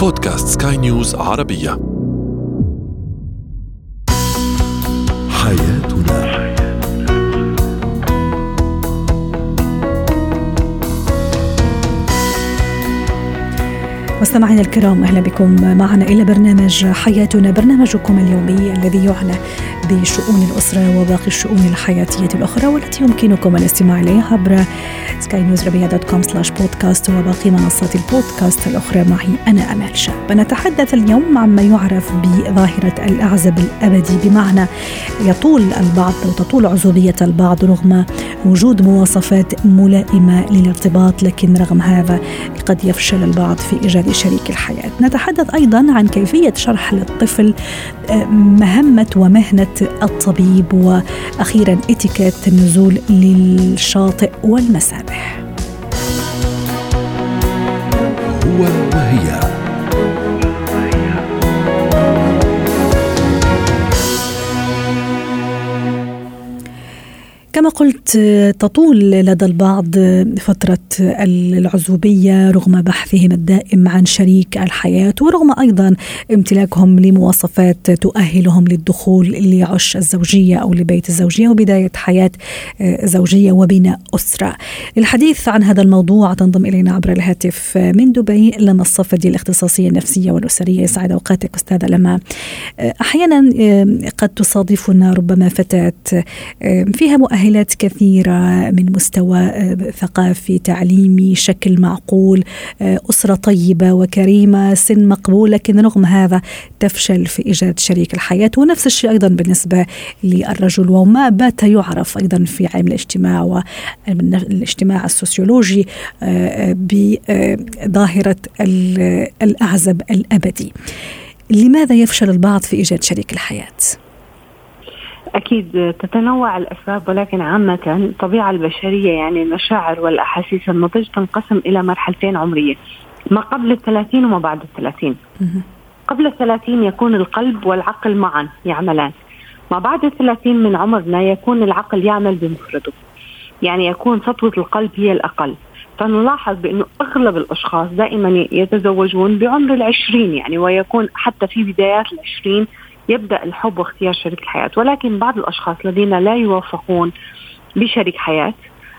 بودكاست سكاي نيوز عربية. حياتنا. مستمعينا الكرام أهلا بكم معنا إلى برنامج حياتنا برنامجكم اليومي الذي يعنى بشؤون الأسرة وباقي الشؤون الحياتية الأخرى والتي يمكنكم الاستماع إليها عبر Sky Arabia dot com slash بودكاست وباقي منصات البودكاست الأخرى. معي أنا أمال شاب نتحدث اليوم عما يعرف بظاهرة الأعزب الأبدي. بمعنى يطول البعض أو تطول عزوبية البعض رغم وجود مواصفات ملائمة للارتباط لكن رغم هذا قد يفشل البعض في إيجاد شريك الحياة. نتحدث أيضا عن كيفية شرح للطفل مهمة ومهنة الطبيب وأخيرا إتيكيت النزول للشاطئ والمسابح. هو وهي. كما قلت تطول لدى البعض فترة العزوبية رغم بحثهم الدائم عن شريك الحياة ورغم أيضا امتلاكهم لمواصفات تؤهلهم للدخول لعش الزوجية أو لبيت الزوجية وبداية حياة زوجية وبناء أسرة. للحديث عن هذا الموضوع تنضم إلينا عبر الهاتف من دبي لما الصفدي الاختصاصية النفسية والأسرية. يسعد أوقاتك أستاذة لما. أحيانا قد تصادفنا ربما فتاة فيها مؤهل مؤهلات كثيرة من مستوى آه، ثقافي تعليمي شكل معقول آه، أسرة طيبة وكريمة سن مقبول لكن رغم هذا تفشل في إيجاد شريك الحياة ونفس الشيء أيضا بالنسبة للرجل وما بات يعرف أيضا في علم الاجتماع والاجتماع السوسيولوجي آه، بظاهرة الأعزب الأبدي لماذا يفشل البعض في إيجاد شريك الحياة؟ أكيد تتنوع الأسباب ولكن عامة الطبيعة البشرية يعني المشاعر والأحاسيس النضج تنقسم إلى مرحلتين عمرية ما قبل الثلاثين وما بعد الثلاثين. قبل الثلاثين يكون القلب والعقل معا يعملان ما بعد الثلاثين من عمرنا يكون العقل يعمل بمفرده. يعني يكون سطوة القلب هي الأقل. فنلاحظ بأنه أغلب الأشخاص دائما يتزوجون بعمر العشرين يعني ويكون حتى في بدايات العشرين يبدأ الحب واختيار شريك الحياة. ولكن بعض الأشخاص الذين لا يوافقون بشريك حياة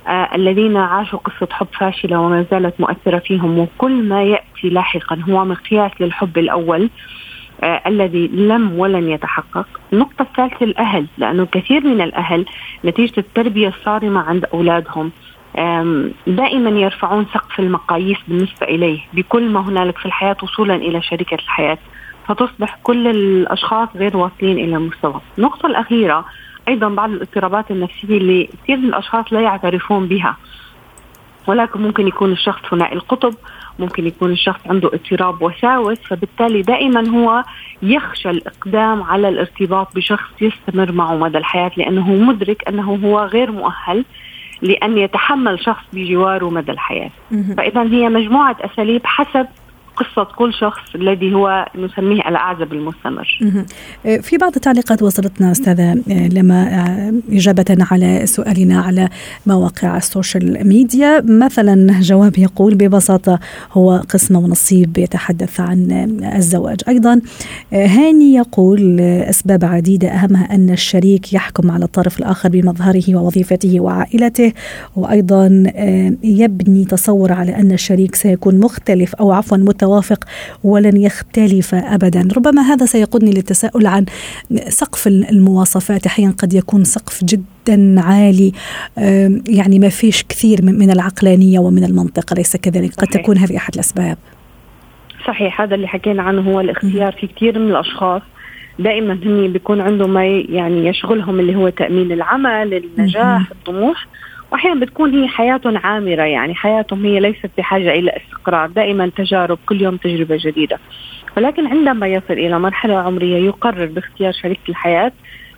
آه الذين عاشوا قصة حب فاشلة وما زالت مؤثرة فيهم وكل ما يأتي لاحقا هو مقياس للحب الأول آه الذي لم ولن يتحقق. النقطة الثالثة الأهل لأنه كثير من الأهل نتيجة التربية الصارمة عند أولادهم دائما يرفعون سقف المقاييس بالنسبة إليه. بكل ما هنالك في الحياة وصولا إلى شريكة الحياة. فتصبح كل الأشخاص غير واصلين إلى مستوى. النقطة الأخيرة أيضا بعض الاضطرابات النفسية اللي كثير من الأشخاص لا يعترفون بها. ولكن ممكن يكون الشخص ثنائي القطب، ممكن يكون الشخص عنده اضطراب وساوس، فبالتالي دائما هو يخشى الإقدام على الارتباط بشخص يستمر معه مدى الحياة لأنه مدرك أنه هو غير مؤهل لأن يتحمل شخص بجواره مدى الحياة. فاذا هي مجموعة أساليب حسب قصة كل شخص الذي هو نسميه الأعزب المستمر. آه، في بعض التعليقات وصلتنا أستاذة آه، لما آه، إجابة على سؤالنا على مواقع ال social media. مثلا جواب يقول ببساطة هو قسم ونصيب يتحدث عن الزواج. أيضا هاني يقول أسباب عديدة. أهمها أن الشريك يحكم على الطرف الآخر بمظهره ووظيفته وعائلته. وأيضا يبني تصور على أن الشريك سيكون مختلف أو عفوا متوافق ولن يختلف ابدا. ربما هذا سيقودني للتساؤل عن سقف المواصفات. أحيانا قد يكون سقف جدا عالي يعني ما فيش كثير من العقلانية ومن المنطق اليس كذلك؟ قد تكون هذه أحد الأسباب. صحيح هذا اللي حكينا عنه هو الاختيار في كثير من الأشخاص. دائما هم بيكون عندهم ما يعني يشغلهم اللي هو تأمين العمل النجاح الطموح. وأحيانا بتكون هي حياتهم عامرة يعني حياتهم هي ليست بحاجة إلى استقرار دائما تجارب كل يوم تجربة جديدة. ولكن عندما يصل إلى مرحلة عمرية يقرر باختيار شريك الحياة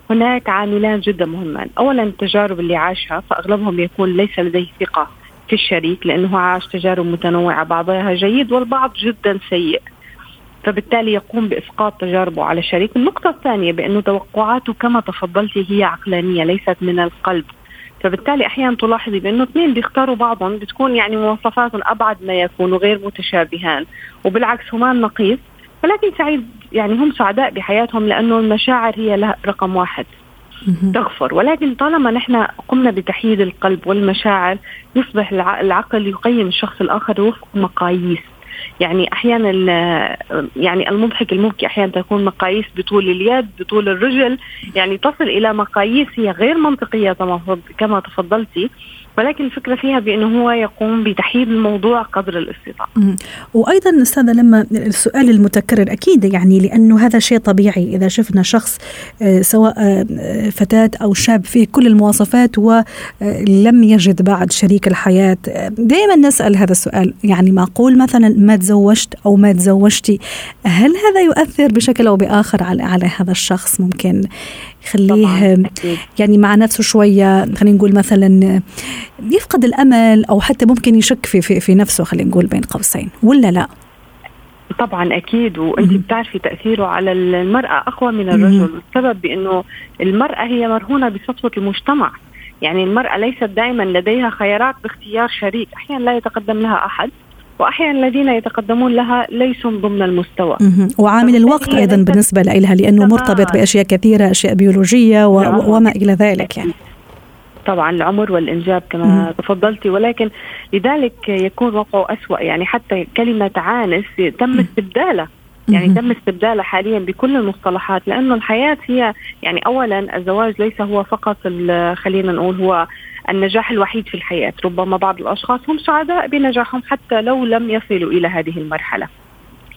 هناك عاملان جدا مهمان اولا التجارب اللي عاشها فأغلبهم يكون ليس لديه ثقة في الشريك لأنه عاش تجارب متنوعة بعضها جيد والبعض جدا سيء. فبالتالي يقوم بإسقاط تجاربه على الشريك. النقطة الثانية بأنه توقعاته كما تفضلتي هي عقلانية ليست من القلب. فبالتالي أحيانا تلاحظي بأنه اثنين بيختاروا بعضهم بتكون يعني مواصفاتهم أبعد ما يكون وغير متشابهان وبالعكس هما نقيض ولكن سعيد يعني هم سعداء بحياتهم لأنه المشاعر هي رقم واحد. تغفر. ولكن طالما نحن قمنا بتحييد القلب والمشاعر يصبح العقل يقيم الشخص الآخر وفق مقاييس. يعني أحيانا يعني المضحك المبكي أحيانا تكون مقاييس بطول اليد بطول الرجل. يعني تصل إلى مقاييس هي غير منطقية كما تفضلتي. ولكن الفكرة فيها بأنه هو يقوم بتحييد الموضوع قدر الاستطاعة. وأيضا أستاذة لما السؤال المتكرر أكيد يعني لأنه هذا شيء طبيعي إذا شفنا شخص آه، سواء آه، فتاة أو شاب فيه كل المواصفات ولم يجد بعد شريك الحياة. دائما نسأل هذا السؤال يعني معقول مثلا ما تزوجت أو ما تزوجتي؟ هل هذا يؤثر بشكل بآخر على, على هذا الشخص ممكن؟ يخليه يعني مع نفسه شوية خلينا نقول مثلا يفقد الأمل أو حتى ممكن يشك في, في, في نفسه خلينا نقول بين قوسين ولا لا؟ طبعا أكيد. وأنت بتعرفي تأثيره على المرأة أقوى من الرجل السبب بأنه المرأة هي مرهونة بسطوه المجتمع. يعني المرأة ليست دائما لديها خيارات باختيار شريك أحيانا لا يتقدم لها أحد. وأحيانا الذين يتقدمون لها ليسوا ضمن المستوى. وعامل الوقت أيضا بالنسبة لها لأنه مرتبط بأشياء كثيرة أشياء بيولوجية و... نعم. وما إلى ذلك يعني. طبعا العمر والإنجاب كما مم. تفضلتي ولكن لذلك يكون وقعه أسوأ يعني. حتى كلمة عانس تم استبدالها يعني تم استبدالها حاليا بكل المصطلحات لأنه الحياة هي يعني اولا الزواج ليس هو فقط خلينا نقول هو النجاح الوحيد في الحياة، ربما بعض الأشخاص هم سعداء بنجاحهم حتى لو لم يصلوا إلى هذه المرحلة.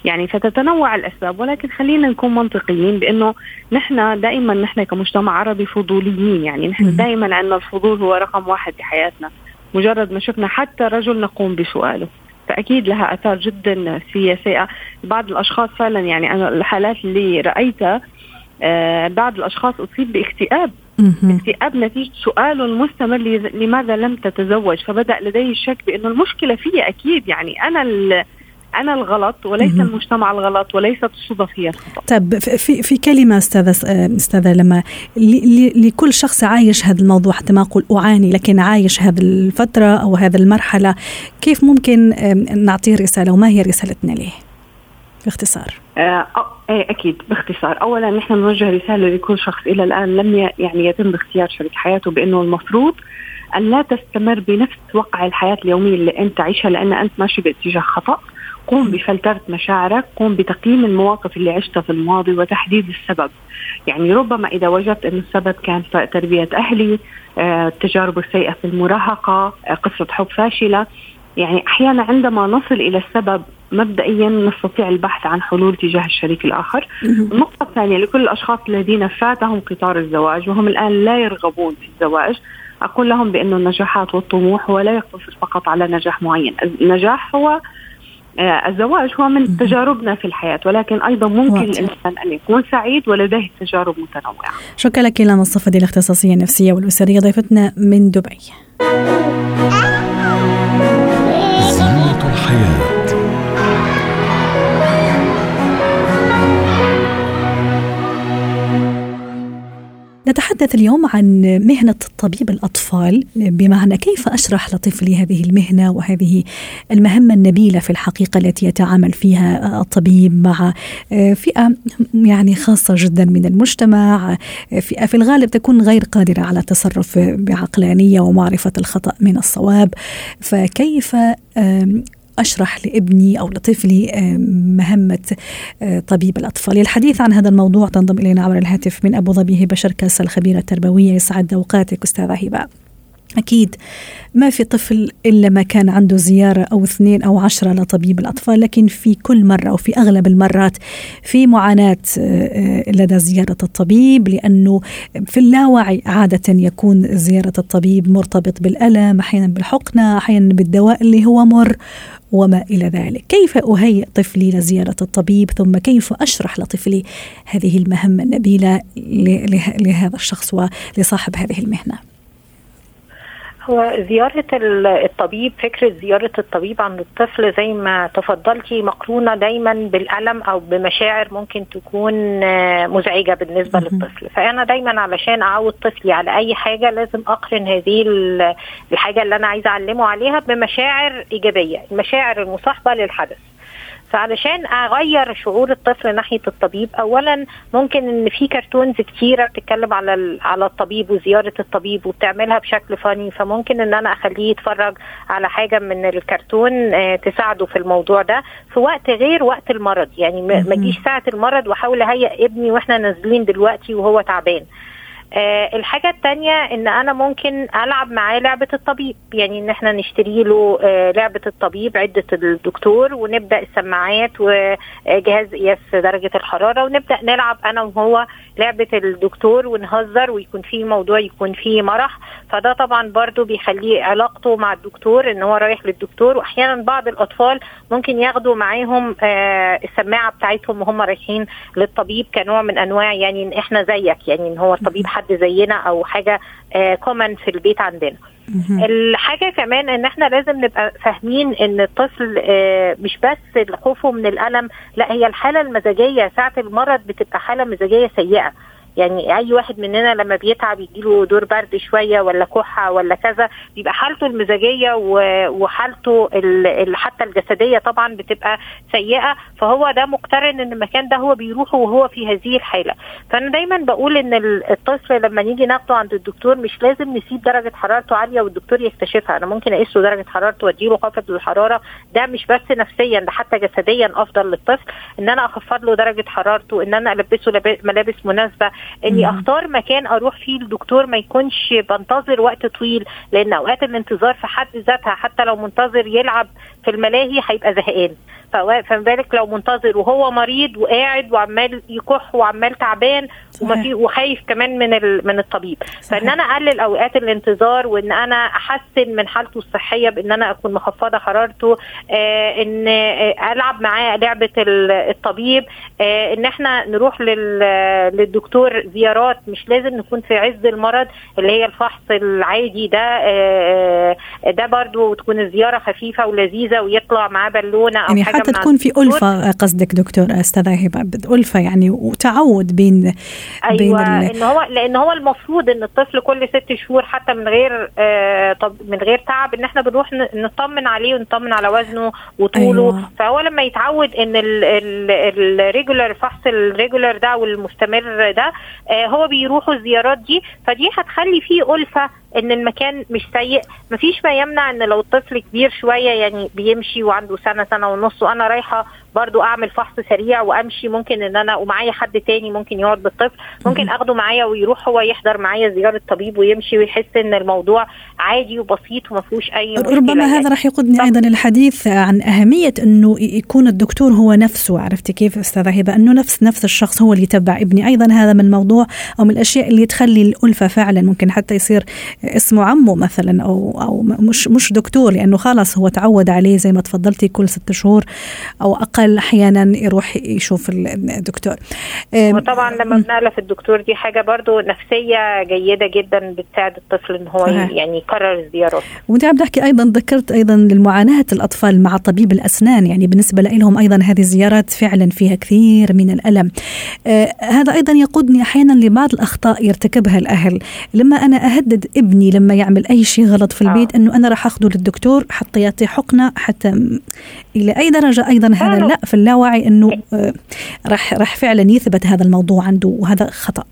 يعني فتتنوع الأسباب ولكن خلينا نكون منطقيين بأنه نحن دائما نحن كمجتمع عربي فضوليين. يعني نحن دائما عندنا الفضول هو رقم واحد بحياتنا مجرد ما شفنا حتى رجل نقوم بسؤاله. فأكيد لها آثار جدا سياسية. بعض الأشخاص فعلا يعني أنا الحالات اللي رأيتها آه بعض الأشخاص أصيب باكتئاب. اكتئاب نتيجة سؤاله المستمر لماذا لم تتزوج؟ فبدأ لديه الشك بأنه المشكلة في أكيد يعني أنا أنا الغلط وليس مم. المجتمع الغلط وليست الصدف هي الخطا طيب في في كلمة أستاذة أستاذة لما لكل شخص عايش هذا الموضوع حتى ما أقول أعاني لكن عايش هذه الفترة أو هذه المرحلة كيف ممكن نعطيه رسالة وما هي رسالتنا له باختصار. آه إيه أكيد باختصار. اولا نحن نوجه رسالة لكل شخص إلى الآن لم يعني يتم اختيار شريك حياته بأنه المفروض أن لا تستمر بنفس وقع الحياة اليومية اللي أنت تعيشها لأن أنت ماشي باتجاه خطأ. قوم بفلترة مشاعرك قوم بتقييم المواقف اللي عشتها في الماضي وتحديد السبب. يعني ربما إذا وجدت أن السبب كان تربية أهلي آه، التجارب السيئة في المراهقة آه، قصة حب فاشلة. يعني أحيانا عندما نصل إلى السبب مبدئيا نستطيع البحث عن حلول تجاه الشريك الآخر. النقطة الثانية لكل الأشخاص الذين فاتهم قطار الزواج وهم الآن لا يرغبون في الزواج أقول لهم بأن النجاحات والطموح هو لا يقتصر فقط على نجاح معين. النجاح هو آه، الزواج هو من تجاربنا في الحياة ولكن أيضا ممكن الإنسان أن يكون سعيد ولديه تجارب متنوعة. شكرا لك إلى مصطفى الاختصاصية النفسية والأسرية ضيفتنا من دبي. نتحدث اليوم عن مهنة طبيب الأطفال. بمعنى كيف أشرح لطفلي هذه المهنة وهذه المهمة النبيلة في الحقيقة التي يتعامل فيها الطبيب مع فئة يعني خاصة جدا من المجتمع فئة في الغالب تكون غير قادرة على التصرف بعقلانية ومعرفة الخطأ من الصواب. فكيف أشرح لابني أو لطفلي آه، مهمة آه، طبيب الأطفال. الحديث عن هذا الموضوع تنضم إلينا عبر الهاتف من أبو ظبي هبة شركس الخبيرة التربوية يسعد أوقاتك أستاذة هبة. أكيد ما في طفل إلا ما كان عنده زيارة أو اثنين أو عشرة لطبيب الأطفال لكن في كل مرة أو في أغلب المرات في معاناة آه، لدى زيارة الطبيب لأنه في اللاوعي عادة يكون زيارة الطبيب مرتبط بالألم أحيانا بالحقنة أحيانا بالدواء اللي هو مر. وما إلى ذلك. كيف أهيئ طفلي لزيارة الطبيب ثم كيف أشرح لطفلي هذه المهمة النبيلة لهذا الشخص ولصاحب هذه المهنة؟ هو زيارة الطبيب فكرة زيارة الطبيب عند الطفل زي ما تفضلتي مقرونة دايما بالألم أو بمشاعر ممكن تكون آه، مزعجة بالنسبة للطفل. فأنا دايما علشان أعود طفلي على أي حاجة لازم أقرن هذه الحاجة اللي أنا عايزة أعلمه عليها بمشاعر إيجابية المشاعر المصاحبة للحدث. فعلشان أغير شعور الطفل ناحية الطبيب اولا ممكن إن في كرتونز كتيرة بتتكلم على على الطبيب وزيارة الطبيب وبتعملها بشكل فاني فممكن إن أنا أخليه يتفرج على حاجة من الكرتون آه، تساعده في الموضوع ده في وقت غير وقت المرض. يعني ما تجيش ساعة المرض وأحاول أهيئ ابني وإحنا نازلين دلوقتي وهو تعبان. آه الحاجة التانية إن أنا ممكن ألعب معاه لعبة الطبيب. يعني إن إحنا نشتري له آه لعبة الطبيب عدة الدكتور ونبدأ السماعات وجهاز قياس درجة الحرارة ونبدأ نلعب أنا وهو لعبة الدكتور ونهزر ويكون في موضوع يكون فيه مرح. فده طبعا برضو بيخليه علاقته مع الدكتور إن هو رايح للدكتور. واحيانا بعض الأطفال ممكن ياخدوا معاهم آه السماعة بتاعتهم وهم رايحين للطبيب كنوع من أنواع يعني إن إحنا زيك يعني إن هو الطبيب حد زينا أو حاجة كومن آه، في البيت عندنا. الحاجة كمان إن إحنا لازم نبقى فاهمين إن الطفل آه، مش بس خوفه من الألم لأ هي الحالة المزاجية. ساعة المرض بتبقى حالة مزاجية سيئة. يعني أي واحد مننا لما بيتعب يجيله دور برد شوية ولا كحة ولا كذا بيبقى حالته المزاجية وحالته حتى الجسدية طبعا بتبقى سيئة فهو ده مقترن إن المكان ده هو بيروحه وهو في هذه الحالة. فأنا دايما بقول إن الطفل لما نيجي ناخده عند الدكتور مش لازم نسيب درجة حرارته عالية والدكتور يكتشفها. أنا ممكن أقيس له درجة حرارته وأديله خافض للحراره ده مش بس نفسيا ده حتى جسديا أفضل للطفل. إن أنا أخفض له درجة حرارته إن أنا ألبسه ملابس مناسبة اني اختار مكان أروح فيه الدكتور ما يكونش بنتظر وقت طويل لأن اوقات الانتظار في حد ذاتها حتى لو منتظر يلعب في الملاهي هيبقى زهقان. فما بالك لو منتظر وهو مريض وقاعد وعمال يكح وعمال تعبان وما في وخايف كمان من من الطبيب. صحيح. فإن أنا أقلل أوقات الانتظار وإن أنا أحسن من حالته الصحية بإن أنا أكون مخفضة حرارته آه إن آه ألعب معاه لعبة الطبيب آه إن إحنا نروح للدكتور زيارات مش لازم نكون في عز المرض اللي هي الفحص العادي ده آه, آه، ده برضو تكون الزيارة خفيفة ولذيذة ويطلع معاه بالونة أو يعني حاجة حتى تكون في ألفة قصدك دكتور أستاذة هبة ألفة يعني وتعود بين أيوة بين إن هو لأن هو المفروض إن الطفل كل ست شهور حتى من غير آه طب من غير تعب إن إحنا بنروح نطمن عليه ونطمن على وزنه وطوله أيوة. فهو لما يتعود إن ال regular فحص ال regular ده والمستمر ده آه هو بيروحوا الزيارات دي فدي هتخلي فيه ألفة إن المكان مش سيء. مفيش ما يمنع إن لو الطفل كبير شوية يعني بيمشي وعنده سنة سنة ونص وأنا رايحة برضو أعمل فحص سريع وأمشي. ممكن إن أنا ومعايا حد تاني ممكن يقعد بالطفل ممكن آخده معايا ويروح هو يحضر معايا زيارة طبيب ويمشي ويحس إن الموضوع عادي وبسيط وما فيهوش أي مشكلة ربما يعني. هذا راح يقودني أيضا للحديث عن أهمية إنه يكون الدكتور هو نفسه. عرفتي كيف أستاذة هبة؟ إنه نفس نفس الشخص هو اللي يتبع ابني. أيضا هذا من الموضوع أو من الأشياء اللي تخلي الألفة فعلا ممكن حتى يصير اسمه عمه مثلا أو أو مش مش دكتور لأنه خلاص هو تعود عليه زي ما تفضلتي كل ست شهور أو أقل أحيانا يروح يشوف الدكتور. وطبعا لما بنألف الدكتور دي حاجة برضو نفسية جيدة جدا بتساعد الطفل إن هو صحيح. يعني يكرر الزيارات وأنت عم تحكي أيضا ذكرت أيضا للمعاناه الأطفال مع طبيب الأسنان يعني بالنسبة لهم أيضا هذه الزيارات فعلا فيها كثير من الألم. آه هذا أيضا يقودني أحيانا لبعض الأخطاء يرتكبها الأهل. لما أنا أهدد ابني لما يعمل أي شيء غلط في البيت آه. إنه أنا راح أخذه للدكتور حتى يعطي حقنة حتى إلى أي درجة أيضا هذا؟ لا في اللاوعي إنه آه، راح راح فعلا يثبت هذا الموضوع عنده وهذا خطأ.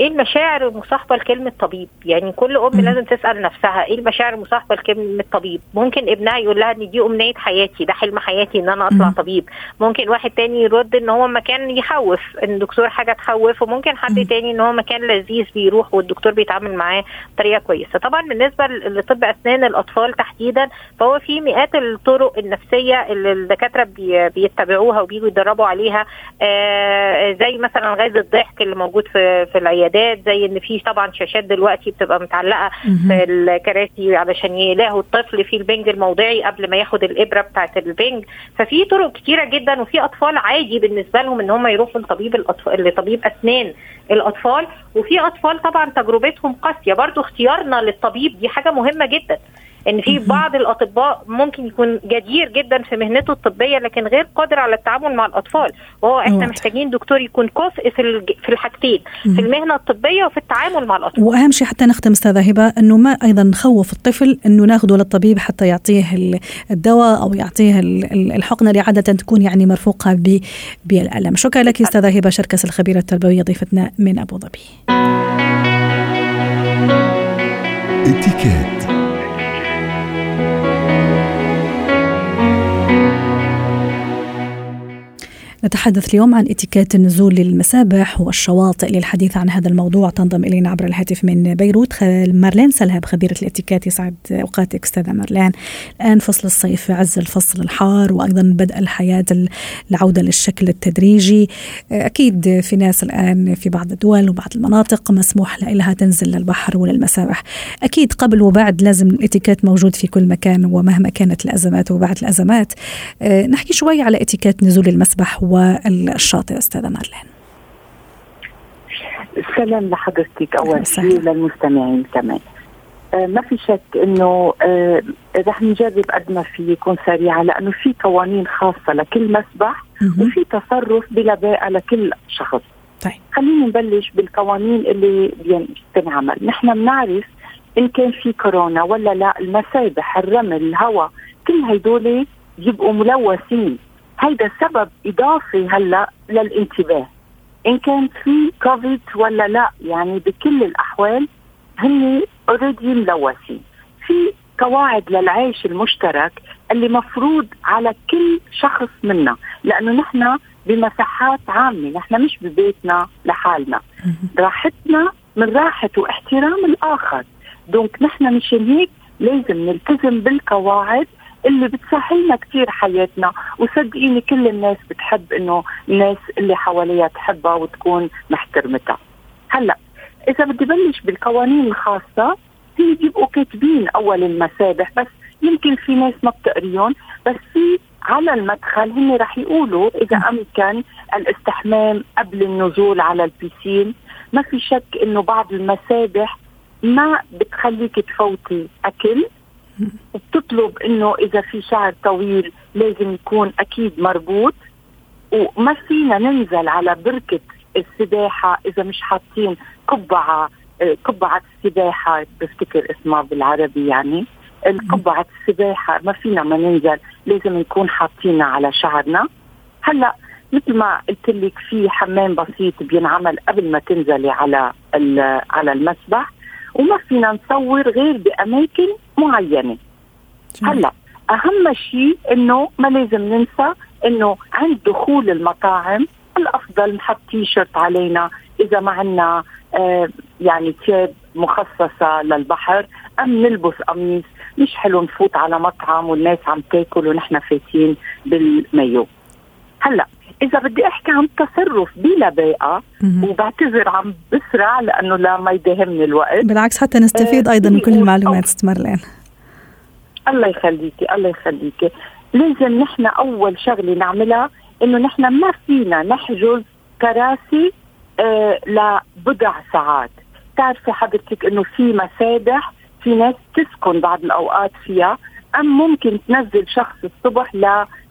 إيه المشاعر المصاحبة لكلمة طبيب؟ يعني كل أم لازم تسأل نفسها إيه المشاعر المصاحبة لكلمة طبيب؟ ممكن ابنها يقول لها إن دي أمنية حياتي ده حلم حياتي إن أنا أطلع طبيب. ممكن واحد تاني يرد إن هو مكان يخوف إن الدكتور حاجة تخوف وممكن حد تاني إن هو مكان لذيذ بيروح والدكتور بيتعامل معاه بطريقة كويسة. طبعا بالنسبة لطب أسنان الأطفال تحديدا فهو في مئات الطرق النفسية اللي الدكاترة بيتبعوها وبيجوا يدربوا عليها. آه زي مثلا غاز الضحك اللي موجود في في العيادات العيادات زي إن في طبعا شاشات دلوقتي بتبقى متعلقة في الكراسي علشان يلاقوا الطفل في البنج الموضعي قبل ما ياخد الإبرة بتاعة البنج. ففي طرق كتيرة جدا وفي أطفال عادي بالنسبة لهم إن هم يروحوا لطبيب الاطفال لطبيب أسنان الأطفال. وفي أطفال طبعا تجربتهم قاسية. برضو اختيارنا للطبيب دي حاجة مهمة جدا. إن في بعض الأطباء ممكن يكون جدير جدا في مهنته الطبية لكن غير قادر على التعامل مع الأطفال. وهو إحنا محتاجين دكتور يكون كفء في في الحاجتين في المهنة الطبية وفي التعامل مع الأطفال. وأهم شيء حتى نختم أستاذة هبة إنه ما أيضا نخوف الطفل إنه ناخذه للطبيب حتى يعطيه الدواء أو يعطيه الحقنة اللي عادة تكون يعني مرفوقة بالألم. شكرا لك أستاذة هبة شركس الخبيرة التربوية ضيفتنا من أبو ظبي. اتكات نتحدث اليوم عن اتيكيت النزول للمسابح والشواطئ للحديث عن هذا الموضوع. تنضم إلينا عبر الهاتف من بيروت مارلين سلهب خبيره الاتيكيت. يسعد أوقاتك أستاذة مارلين. الآن فصل الصيف عز الفصل الحار وأيضا بدء الحياة العودة للشكل التدريجي. أكيد في ناس الآن في بعض الدول وبعض المناطق مسموح لها تنزل للبحر وللمسابح. أكيد قبل وبعد لازم الاتيكيت موجود في كل مكان ومهما كانت الأزمات وبعد الأزمات. أه، نحكي شوي على اتيكيت نزول المسبح والشاطئ أستاذة مارلين سلام لحضرتك. أول شيء للمستمعين كمان. آه ما في شك إنه آه رح نجرب قد ما في يكون سريعة لأنه في قوانين خاصة لكل مسبح وفي تصرف بلا باقه لكل شخص. طيب. خلينا نبلش بالقوانين اللي بتنعمل. نحن بنعرف إن كان في كورونا ولا لا المسابح الرمل الهواء كل هدول بيبقوا ملوثين. هيدا سبب إضافي هلأ للانتباه. إن كان في كوفيد ولا لا يعني بكل الأحوال هن اوريدي ملوثين. في قواعد للعيش المشترك اللي مفروض على كل شخص منا لأنه نحن بمساحات عامة نحن مش ببيتنا لحالنا. راحتنا من راحة واحترام الآخر. donc نحن مشان هيك لازم نلتزم بالقواعد اللي بتسهلنا كثير حياتنا وصدقيني كل الناس بتحب إنه الناس اللي حواليها تحبها وتكون محترمتها. هلأ إذا بدي بلش بالقوانين الخاصة هي بيبقوا كاتبين أول المسابح بس يمكن في ناس ما بتقريهم بس في على المدخل هن رح يقولوا إذا امكن الاستحمام قبل النزول على ال piscine ما في شك إنه بعض المسابح ما بتخليك تفوتي أكل وبتطلب إنه إذا في شعر طويل لازم يكون أكيد مربوط وما فينا ننزل على بركة السباحة إذا مش حاطين قبعة قبعة السباحة بفتكر اسمها بالعربي يعني. القبعة السباحة ما فينا ما ننزل لازم نكون حاطينها على شعرنا. هلأ مثل ما قلت لك في حمام بسيط بينعمل قبل ما تنزلي على على المسبح وما فينا نصور غير بأماكن معينة. هلا أهم شيء إنه ما لازم ننسى إنه عند دخول المطاعم الأفضل نحط تي شيرت علينا. إذا ما عندنا آه يعني ثياب مخصصة للبحر أم نلبس قميص. مش حلو نفوت على مطعم والناس عم تاكل ونحن فاتين بالمايو. هلا إذا بدي أحكي عن تصرف بلا باقه وبعتذر عم بسرع لأنه لا ما يداهمني الوقت. بالعكس حتى نستفيد أيضا من كل المعلومات ست مارلين الله يخليكي الله يخليكي. لازم نحن أول شغلة نعملها إنه نحن ما فينا نحجز كراسي آه لبضع ساعات. تعرفي حضرتك إنه في مسابح في ناس تسكن بعض الأوقات فيها أم ممكن تنزل شخص الصبح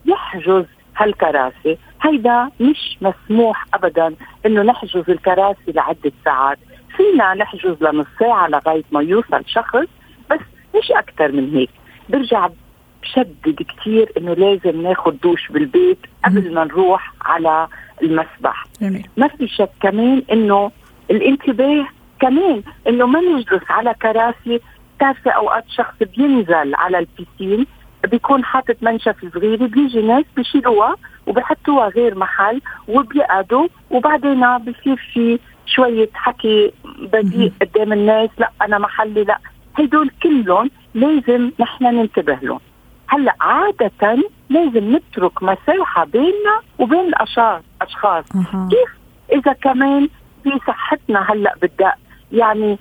ليحجز هالكراسي. هيدا مش مسموح ابدا إنه نحجز الكراسي لعدة ساعات. فينا نحجز لنص ساعة لغاية ما يوصل شخص بس مش أكثر من هيك. برجع بشدد كثير إنه لازم ناخذ دوش بالبيت قبل ما نروح على المسبح. جميل. ما في شك كمان إنه الانتباه كمان إنه ما نجلس على كراسي بتعرفي أوقات شخص بينزل على البيسين بيكون حاطط منشف صغير بيجي ناس بيشيلوها وبحطوها غير محل وبيقعدوا وبعدين بصير في شوية حكي بذيء قدام الناس لا أنا محلي لا. هدول كلهم لازم نحن ننتبه لهم. هلأ عادة لازم نترك مساحة بيننا وبين الأشخاص أشخاص أه. كيف؟ إذا كمان في صحتنا هلأ بدها يعني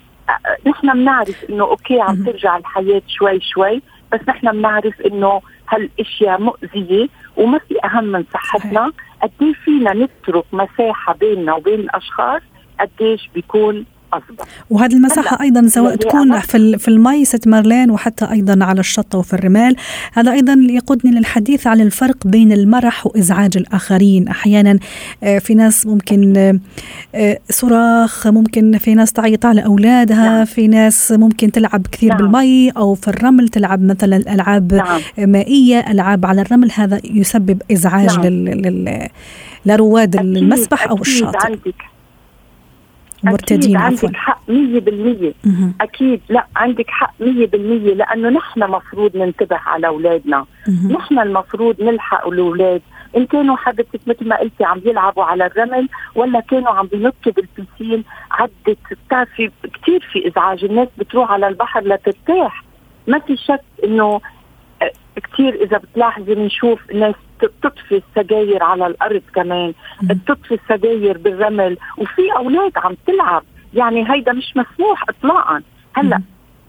نحن بنعرف إنه أوكي عم ترجع الحياة شوي شوي بس نحن بنعرف إنه هالأشياء مؤذية وما في أهم من صحتنا. قد إيه فينا نترك مساحة بيننا وبين الأشخاص؟ قديش بيكون أصبح. وهذه المساحة أيضا سواء تكون في في المي ست مارلين وحتى أيضا على الشط وفي الرمال هذا أيضا يقودني للحديث عن الفرق بين المرح وإزعاج الآخرين أحيانا آه، في ناس ممكن آه، آه، صراخ ممكن في ناس تعيط على أولادها نعم. في ناس ممكن تلعب كثير نعم. بالمي أو في الرمل تلعب مثلا ألعاب نعم. مائية ألعاب على الرمل هذا يسبب إزعاج نعم. لل... لل... لرواد المسبح أو الشاطئ عندك مرتدين عفوا. عندك حق 100% أكيد. لا عندك حق 100% لأنه نحن مفروض ننتبه على أولادنا. نحن المفروض نلحق الأولاد. إن كانوا حضرتك مثل ما قلتي عم بيلعبوا على الرمل ولا كانوا عم بينطوا بالبسين عدت بتعرفي كثير في إزعاج. الناس بتروح على البحر لترتاح. ما في شك إنه كثير إذا بتلاحظي بنشوف ناس تطفي السجاير على الأرض كمان. تطفي السجاير بالرمل وفي أولاد عم تلعب. يعني هيدا مش مسموح اطلاقا. هلأ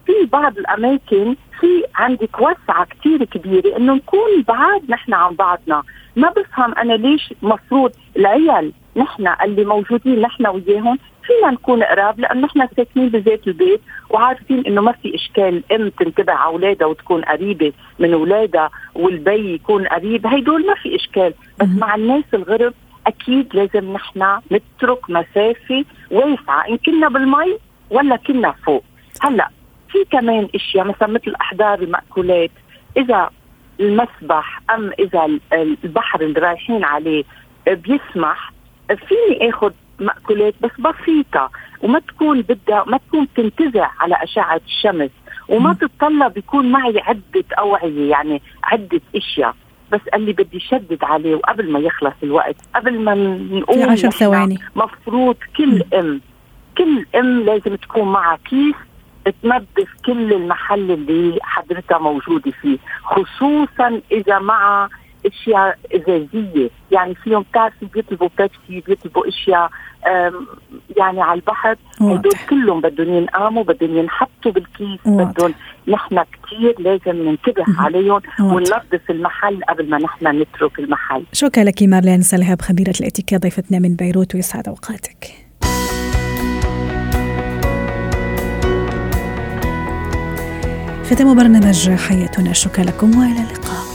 في بعض الأماكن في عندك وسعة كثير كبيرة إنه نكون بعاد نحن عن بعضنا. ما بفهم أنا ليش مفروض العيال نحن اللي موجودين نحن وياهم فينا نكون قراب لأنه نحن ساكنين بذات البيت وعارفين إنه ما في إشكال ام تنتبه على أولادها وتكون قريبة من أولادها والبي يكون قريب. هيدول ما في إشكال. بس مع الناس الغرب أكيد لازم نحن نترك مسافة واسعة. إن كنا بالمي ولا كنا فوق. هلأ في كمان إشياء مثلا مثل أحضار المأكولات. إذا المسبح أم إذا البحر اللي رايحين عليه بيسمح فيني اخذ مأكولات بس بسيطة وما تكون بدها ما تكون تنتزع على أشعة الشمس وما تتطلب يكون معي عدة أوعية يعني عدة أشياء بس اللي بدي شدد عليه وقبل ما يخلص الوقت قبل ما نقول عشر ثواني. مفروض كل أم كل أم لازم تكون معها كيس تنظف كل المحل اللي حضرتها موجودة فيه خصوصا إذا مع أشياء ازازيه يعني فيهم بتعرفي بيطلبوا بيبسي بيطلبوا أشياء يعني على البحر. هدول كلهم بدهم ينقاموا بدهم ينحطوا بالكيس بدهم نحن كثير لازم ننتبه عليهم وننظف المحل قبل ما نحن نترك المحل. شكرا لك مارلين سلهاب خبيرة الاتيكيت ضيفتنا من بيروت ويسعد أوقاتك. ختام برنامج حياتنا. شكرا لكم وإلى اللقاء.